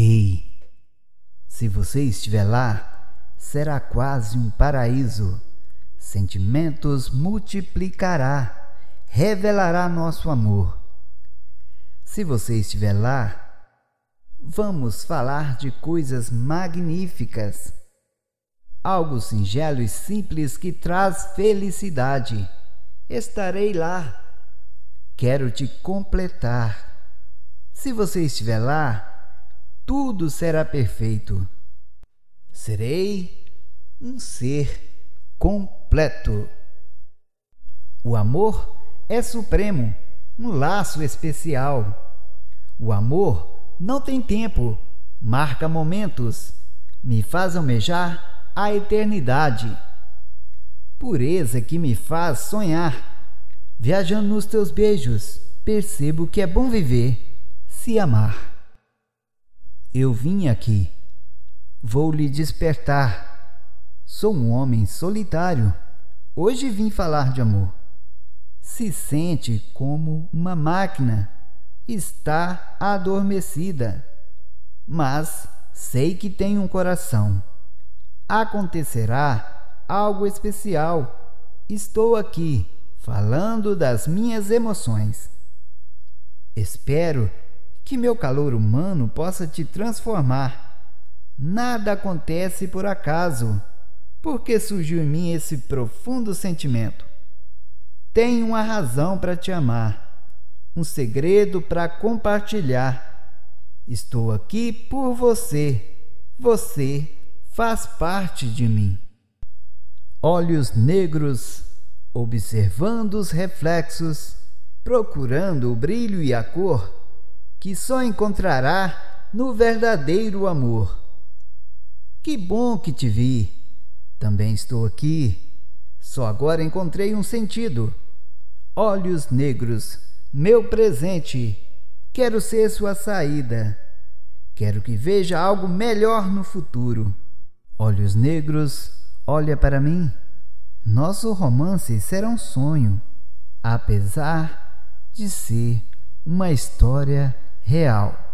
Ei, se você estiver lá, será quase um paraíso. Sentimentos multiplicará, revelará nosso amor. Se você estiver lá, vamos falar de coisas magníficas. Algo singelo e simples que traz felicidade. Estarei lá. Quero te completar. Se você estiver lá, tudo será perfeito. Serei um ser completo. O amor é supremo, um laço especial. O amor não tem tempo, marca momentos, me faz almejar a eternidade. Pureza que me faz sonhar. Viajando nos teus beijos, percebo que é bom viver, se amar. Eu vim aqui. Vou lhe despertar. Sou um homem solitário. Hoje vim falar de amor. Se sente como uma máquina. Está adormecida. Mas sei que tem um coração. Acontecerá algo especial. Estou aqui falando das minhas emoções. Espero que meu calor humano possa te transformar. Nada acontece por acaso. Porque surgiu em mim esse profundo sentimento? Tenho uma razão para te amar, um segredo para compartilhar. Estou aqui por você. Você faz parte de mim. Olhos negros, observando os reflexos, procurando o brilho e a cor que só encontrará no verdadeiro amor. Que bom que te vi. Também estou aqui. Só agora encontrei um sentido. Olhos negros, meu presente. Quero ser sua saída. Quero que veja algo melhor no futuro. Olhos negros, olha para mim. Nosso romance será um sonho, apesar de ser uma história real.